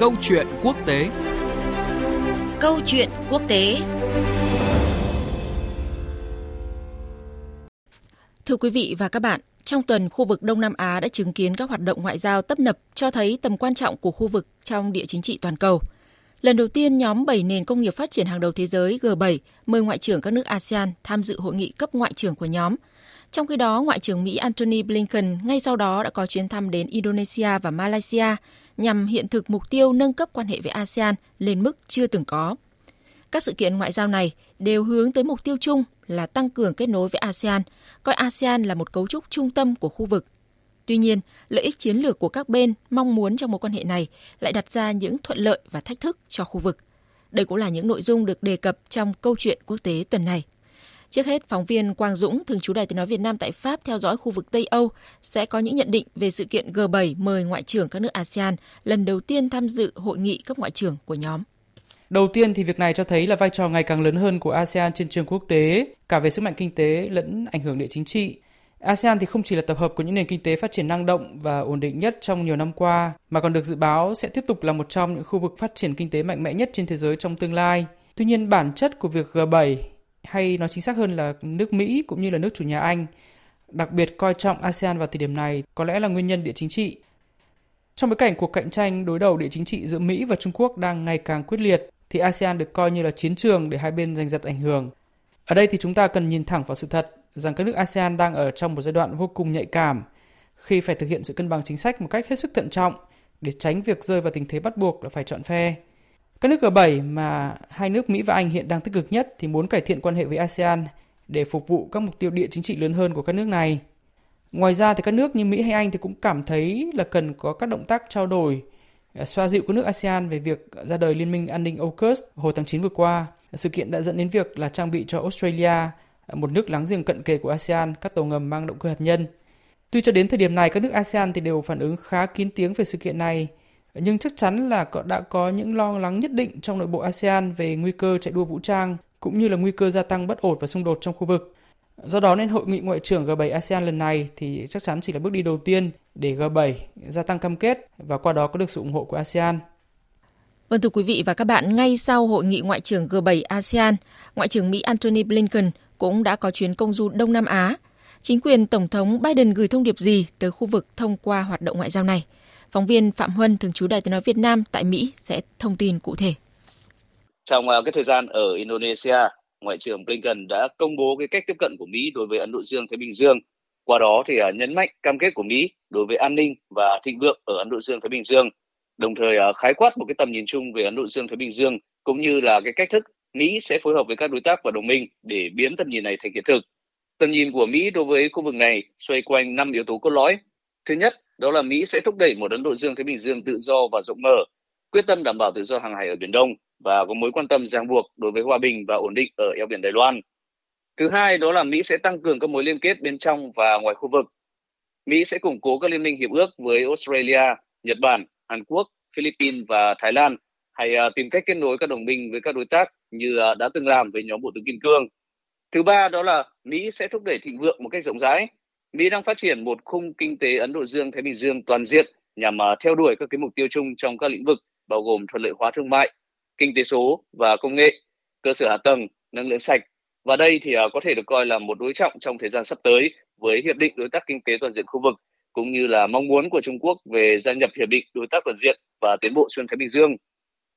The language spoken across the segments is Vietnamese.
Câu chuyện quốc tế Câu chuyện quốc tế Thưa quý vị và các bạn, trong tuần khu vực Đông Nam Á đã chứng kiến các hoạt động ngoại giao tấp nập cho thấy tầm quan trọng của khu vực trong địa chính trị toàn cầu. Lần đầu tiên, nhóm 7 nền công nghiệp phát triển hàng đầu thế giới G7 mời ngoại trưởng các nước ASEAN tham dự hội nghị cấp ngoại trưởng của nhóm. Trong khi đó, Ngoại trưởng Mỹ Antony Blinken ngay sau đó đã có chuyến thăm đến Indonesia và Malaysia nhằm hiện thực mục tiêu nâng cấp quan hệ với ASEAN lên mức chưa từng có. Các sự kiện ngoại giao này đều hướng tới mục tiêu chung là tăng cường kết nối với ASEAN, coi ASEAN là một cấu trúc trung tâm của khu vực. Tuy nhiên, lợi ích chiến lược của các bên mong muốn trong mối quan hệ này lại đặt ra những thuận lợi và thách thức cho khu vực. Đây cũng là những nội dung được đề cập trong câu chuyện quốc tế tuần này. Trước hết, phóng viên Quang Dũng, thường trú Đài Tiếng Nói Việt Nam tại Pháp theo dõi khu vực Tây Âu, sẽ có những nhận định về sự kiện G7 mời ngoại trưởng các nước ASEAN lần đầu tiên tham dự hội nghị cấp ngoại trưởng của nhóm. Đầu tiên thì việc này cho thấy là vai trò ngày càng lớn hơn của ASEAN trên trường quốc tế, cả về sức mạnh kinh tế lẫn ảnh hưởng địa chính trị. ASEAN thì không chỉ là tập hợp của những nền kinh tế phát triển năng động và ổn định nhất trong nhiều năm qua, mà còn được dự báo sẽ tiếp tục là một trong những khu vực phát triển kinh tế mạnh mẽ nhất trên thế giới trong tương lai. Tuy nhiên, bản chất của việc G7 hay nói chính xác hơn là nước Mỹ cũng như là nước chủ nhà Anh, đặc biệt coi trọng ASEAN vào thời điểm này, có lẽ là nguyên nhân địa chính trị. Trong bối cảnh cuộc cạnh tranh đối đầu địa chính trị giữa Mỹ và Trung Quốc đang ngày càng quyết liệt, thì ASEAN được coi như là chiến trường để hai bên giành giật ảnh hưởng. Ở đây thì chúng ta cần nhìn thẳng vào sự thật rằng các nước ASEAN đang ở trong một giai đoạn vô cùng nhạy cảm, khi phải thực hiện sự cân bằng chính sách một cách hết sức thận trọng để tránh việc rơi vào tình thế bắt buộc là phải chọn phe. Các nước G7 mà hai nước Mỹ và Anh hiện đang tích cực nhất thì muốn cải thiện quan hệ với ASEAN để phục vụ các mục tiêu địa chính trị lớn hơn của các nước này. Ngoài ra thì các nước như Mỹ hay Anh thì cũng cảm thấy là cần có các động tác trao đổi ờ, xoa dịu các nước ASEAN về việc ra đời Liên minh an ninh AUKUS hồi tháng 9 vừa qua. Sự kiện đã dẫn đến việc là trang bị cho Australia, ờ, một nước láng giềng cận kề của ASEAN, các tàu ngầm mang động cơ hạt nhân. Tuy cho đến thời điểm này các nước ASEAN thì đều phản ứng khá kín tiếng về sự kiện này nhưng chắc chắn là đã có những lo lắng nhất định trong nội bộ ASEAN về nguy cơ chạy đua vũ trang cũng như là nguy cơ gia tăng bất ổn và xung đột trong khu vực. Do đó nên hội nghị ngoại trưởng G7 ASEAN lần này thì chắc chắn chỉ là bước đi đầu tiên để G7 gia tăng cam kết và qua đó có được sự ủng hộ của ASEAN. Vâng thưa quý vị và các bạn, ngay sau hội nghị ngoại trưởng G7 ASEAN, Ngoại trưởng Mỹ Antony Blinken cũng đã có chuyến công du Đông Nam Á. Chính quyền Tổng thống Biden gửi thông điệp gì tới khu vực thông qua hoạt động ngoại giao này? Phóng viên Phạm Huân, thường trú Đài tiếng nói Việt Nam tại Mỹ sẽ thông tin cụ thể. Trong à, cái thời gian ở Indonesia, Ngoại trưởng Blinken đã công bố cái cách tiếp cận của Mỹ đối với Ấn Độ Dương Thái Bình Dương. Qua đó thì à, nhấn mạnh cam kết của Mỹ đối với an ninh và thịnh vượng ở Ấn Độ Dương Thái Bình Dương, đồng thời à, khái quát một cái tầm nhìn chung về Ấn Độ Dương Thái Bình Dương cũng như là cái cách thức Mỹ sẽ phối hợp với các đối tác và đồng minh để biến tầm nhìn này thành hiện thực. Tầm nhìn của Mỹ đối với khu vực này xoay quanh năm yếu tố cốt lõi. Thứ nhất đó là Mỹ sẽ thúc đẩy một Ấn Độ Dương Thái Bình Dương tự do và rộng mở, quyết tâm đảm bảo tự do hàng hải ở Biển Đông và có mối quan tâm ràng buộc đối với hòa bình và ổn định ở eo biển Đài Loan. Thứ hai đó là Mỹ sẽ tăng cường các mối liên kết bên trong và ngoài khu vực. Mỹ sẽ củng cố các liên minh hiệp ước với Australia, Nhật Bản, Hàn Quốc, Philippines và Thái Lan hay à, tìm cách kết nối các đồng minh với các đối tác như à, đã từng làm với nhóm Bộ tướng Kim Cương. Thứ ba đó là Mỹ sẽ thúc đẩy thịnh vượng một cách rộng rãi Mỹ đang phát triển một khung kinh tế Ấn Độ Dương Thái Bình Dương toàn diện nhằm à, theo đuổi các cái mục tiêu chung trong các lĩnh vực bao gồm thuận lợi hóa thương mại, kinh tế số và công nghệ, cơ sở hạ tầng, năng lượng sạch. Và đây thì à, có thể được coi là một đối trọng trong thời gian sắp tới với hiệp định đối tác kinh tế toàn diện khu vực cũng như là mong muốn của Trung Quốc về gia nhập hiệp định đối tác toàn diện và tiến bộ xuyên Thái Bình Dương.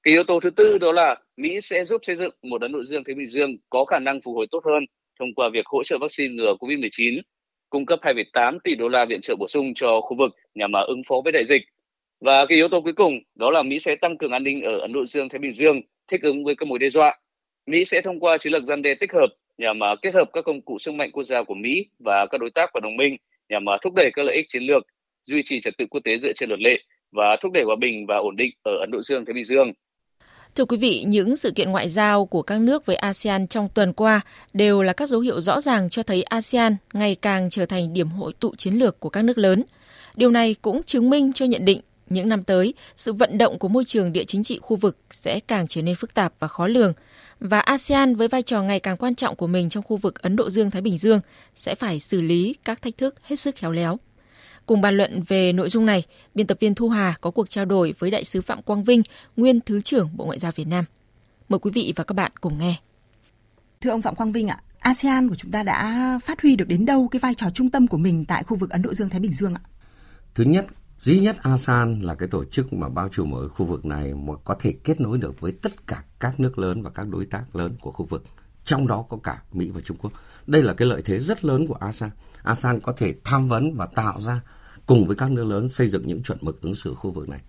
Cái yếu tố thứ tư đó là Mỹ sẽ giúp xây dựng một Ấn Độ Dương Thái Bình Dương có khả năng phục hồi tốt hơn thông qua việc hỗ trợ vaccine ngừa COVID-19 cung cấp 2,8 tỷ đô la viện trợ bổ sung cho khu vực nhằm mà ứng phó với đại dịch. Và cái yếu tố cuối cùng đó là Mỹ sẽ tăng cường an ninh ở Ấn Độ Dương Thái Bình Dương thích ứng với các mối đe dọa. Mỹ sẽ thông qua chiến lược gian đe tích hợp nhằm mà kết hợp các công cụ sức mạnh quốc gia của Mỹ và các đối tác và đồng minh nhằm mà thúc đẩy các lợi ích chiến lược, duy trì trật tự quốc tế dựa trên luật lệ và thúc đẩy hòa bình và ổn định ở Ấn Độ Dương Thái Bình Dương. Thưa quý vị, những sự kiện ngoại giao của các nước với ASEAN trong tuần qua đều là các dấu hiệu rõ ràng cho thấy ASEAN ngày càng trở thành điểm hội tụ chiến lược của các nước lớn. Điều này cũng chứng minh cho nhận định những năm tới, sự vận động của môi trường địa chính trị khu vực sẽ càng trở nên phức tạp và khó lường, và ASEAN với vai trò ngày càng quan trọng của mình trong khu vực Ấn Độ Dương-Thái Bình Dương sẽ phải xử lý các thách thức hết sức khéo léo. Cùng bàn luận về nội dung này, biên tập viên Thu Hà có cuộc trao đổi với đại sứ Phạm Quang Vinh, nguyên Thứ trưởng Bộ Ngoại giao Việt Nam. Mời quý vị và các bạn cùng nghe. Thưa ông Phạm Quang Vinh ạ, ASEAN của chúng ta đã phát huy được đến đâu cái vai trò trung tâm của mình tại khu vực Ấn Độ Dương Thái Bình Dương ạ? Thứ nhất, duy nhất ASEAN là cái tổ chức mà bao trùm ở khu vực này mà có thể kết nối được với tất cả các nước lớn và các đối tác lớn của khu vực, trong đó có cả Mỹ và Trung Quốc. Đây là cái lợi thế rất lớn của ASEAN. ASEAN có thể tham vấn và tạo ra cùng với các nước lớn xây dựng những chuẩn mực ứng xử khu vực này.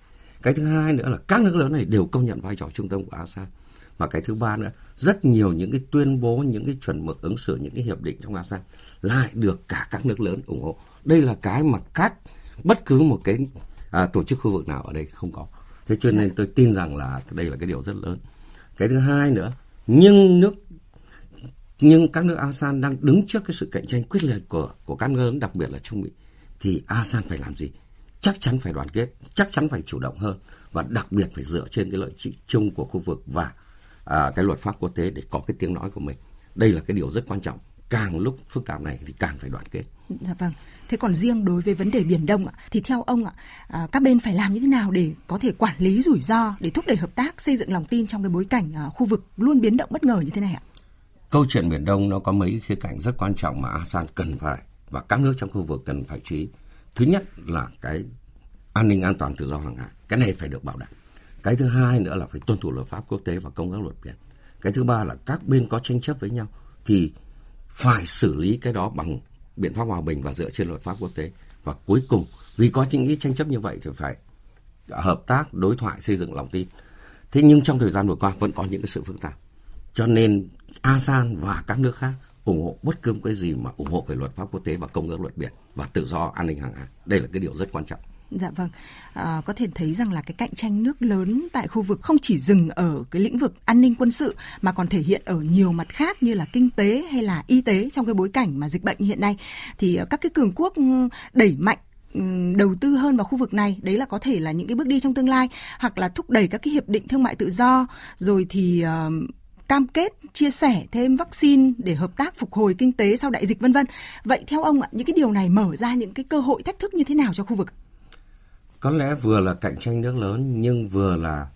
Cái thứ hai nữa là các nước lớn này đều công nhận vai trò trung tâm của ASEAN. Và cái thứ ba nữa, rất nhiều những cái tuyên bố, những cái chuẩn mực ứng xử, những cái hiệp định trong ASEAN lại được cả các nước lớn ủng hộ. Đây là cái mà các bất cứ một cái à, tổ chức khu vực nào ở đây không có. Thế cho nên tôi tin rằng là đây là cái điều rất lớn. Cái thứ hai nữa, nhưng nước nhưng các nước ASEAN đang đứng trước cái sự cạnh tranh quyết liệt của của các nước đặc biệt là Trung Mỹ thì ASEAN phải làm gì? Chắc chắn phải đoàn kết, chắc chắn phải chủ động hơn và đặc biệt phải dựa trên cái lợi ích chung của khu vực và à, cái luật pháp quốc tế để có cái tiếng nói của mình. Đây là cái điều rất quan trọng. Càng lúc phức tạp này thì càng phải đoàn kết. Dạ vâng. Thế còn riêng đối với vấn đề Biển Đông ạ thì theo ông ạ, à, các bên phải làm như thế nào để có thể quản lý rủi ro, để thúc đẩy hợp tác, xây dựng lòng tin trong cái bối cảnh à, khu vực luôn biến động bất ngờ như thế này ạ? Câu chuyện Biển Đông nó có mấy khía cạnh rất quan trọng mà ASEAN cần phải và các nước trong khu vực cần phải chú ý. Thứ nhất là cái an ninh an toàn tự do hàng hải, cái này phải được bảo đảm. Cái thứ hai nữa là phải tuân thủ luật pháp quốc tế và công ước luật biển. Cái thứ ba là các bên có tranh chấp với nhau thì phải xử lý cái đó bằng biện pháp hòa bình và dựa trên luật pháp quốc tế. Và cuối cùng, vì có những cái tranh chấp như vậy thì phải hợp tác, đối thoại, xây dựng lòng tin. Thế nhưng trong thời gian vừa qua vẫn có những cái sự phức tạp. Cho nên ASEAN và các nước khác ủng hộ bất cứ cái gì mà ủng hộ về luật pháp quốc tế và công ước luật biển và tự do an ninh hàng hải. Đây là cái điều rất quan trọng. Dạ vâng, à, có thể thấy rằng là cái cạnh tranh nước lớn tại khu vực không chỉ dừng ở cái lĩnh vực an ninh quân sự mà còn thể hiện ở nhiều mặt khác như là kinh tế hay là y tế trong cái bối cảnh mà dịch bệnh hiện nay thì à, các cái cường quốc ừ, đẩy mạnh ừ, đầu tư hơn vào khu vực này đấy là có thể là những cái bước đi trong tương lai hoặc là thúc đẩy các cái hiệp định thương mại tự do rồi thì uh, cam kết chia sẻ thêm vaccine để hợp tác phục hồi kinh tế sau đại dịch vân vân. Vậy theo ông ạ, những cái điều này mở ra những cái cơ hội thách thức như thế nào cho khu vực? Có lẽ vừa là cạnh tranh nước lớn nhưng vừa là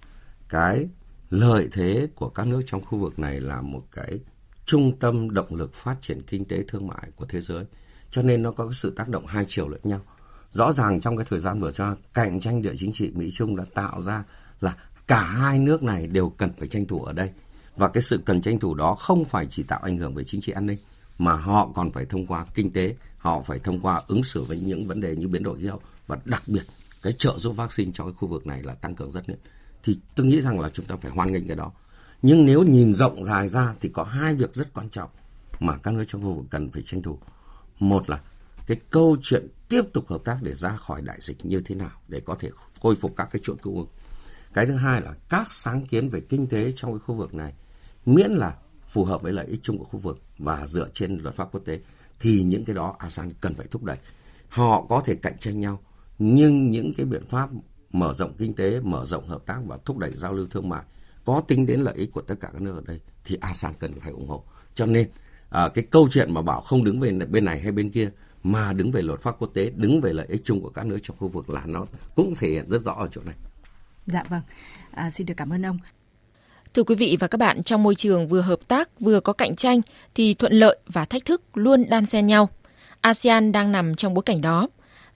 cái lợi thế của các nước trong khu vực này là một cái trung tâm động lực phát triển kinh tế thương mại của thế giới. Cho nên nó có cái sự tác động hai chiều lẫn nhau. Rõ ràng trong cái thời gian vừa qua, cạnh tranh địa chính trị Mỹ Trung đã tạo ra là cả hai nước này đều cần phải tranh thủ ở đây và cái sự cần tranh thủ đó không phải chỉ tạo ảnh hưởng về chính trị an ninh mà họ còn phải thông qua kinh tế, họ phải thông qua ứng xử với những vấn đề như biến đổi khí hậu và đặc biệt cái trợ giúp vaccine cho cái khu vực này là tăng cường rất lớn. Thì tôi nghĩ rằng là chúng ta phải hoan nghênh cái đó. Nhưng nếu nhìn rộng dài ra thì có hai việc rất quan trọng mà các nước trong khu vực cần phải tranh thủ. Một là cái câu chuyện tiếp tục hợp tác để ra khỏi đại dịch như thế nào để có thể khôi phục các cái chuỗi cung ứng. Cái thứ hai là các sáng kiến về kinh tế trong cái khu vực này miễn là phù hợp với lợi ích chung của khu vực và dựa trên luật pháp quốc tế thì những cái đó ASEAN cần phải thúc đẩy. Họ có thể cạnh tranh nhau nhưng những cái biện pháp mở rộng kinh tế, mở rộng hợp tác và thúc đẩy giao lưu thương mại có tính đến lợi ích của tất cả các nước ở đây thì ASEAN cần phải ủng hộ. Cho nên à, cái câu chuyện mà bảo không đứng về bên này hay bên kia mà đứng về luật pháp quốc tế, đứng về lợi ích chung của các nước trong khu vực là nó cũng thể hiện rất rõ ở chỗ này. Dạ vâng, à, xin được cảm ơn ông. Thưa quý vị và các bạn, trong môi trường vừa hợp tác vừa có cạnh tranh thì thuận lợi và thách thức luôn đan xen nhau. ASEAN đang nằm trong bối cảnh đó.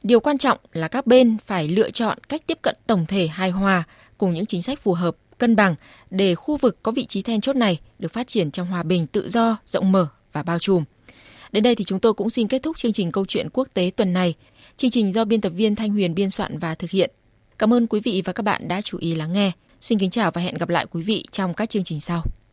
Điều quan trọng là các bên phải lựa chọn cách tiếp cận tổng thể hài hòa cùng những chính sách phù hợp, cân bằng để khu vực có vị trí then chốt này được phát triển trong hòa bình, tự do, rộng mở và bao trùm. Đến đây thì chúng tôi cũng xin kết thúc chương trình câu chuyện quốc tế tuần này. Chương trình do biên tập viên Thanh Huyền biên soạn và thực hiện. Cảm ơn quý vị và các bạn đã chú ý lắng nghe. Xin kính chào và hẹn gặp lại quý vị trong các chương trình sau.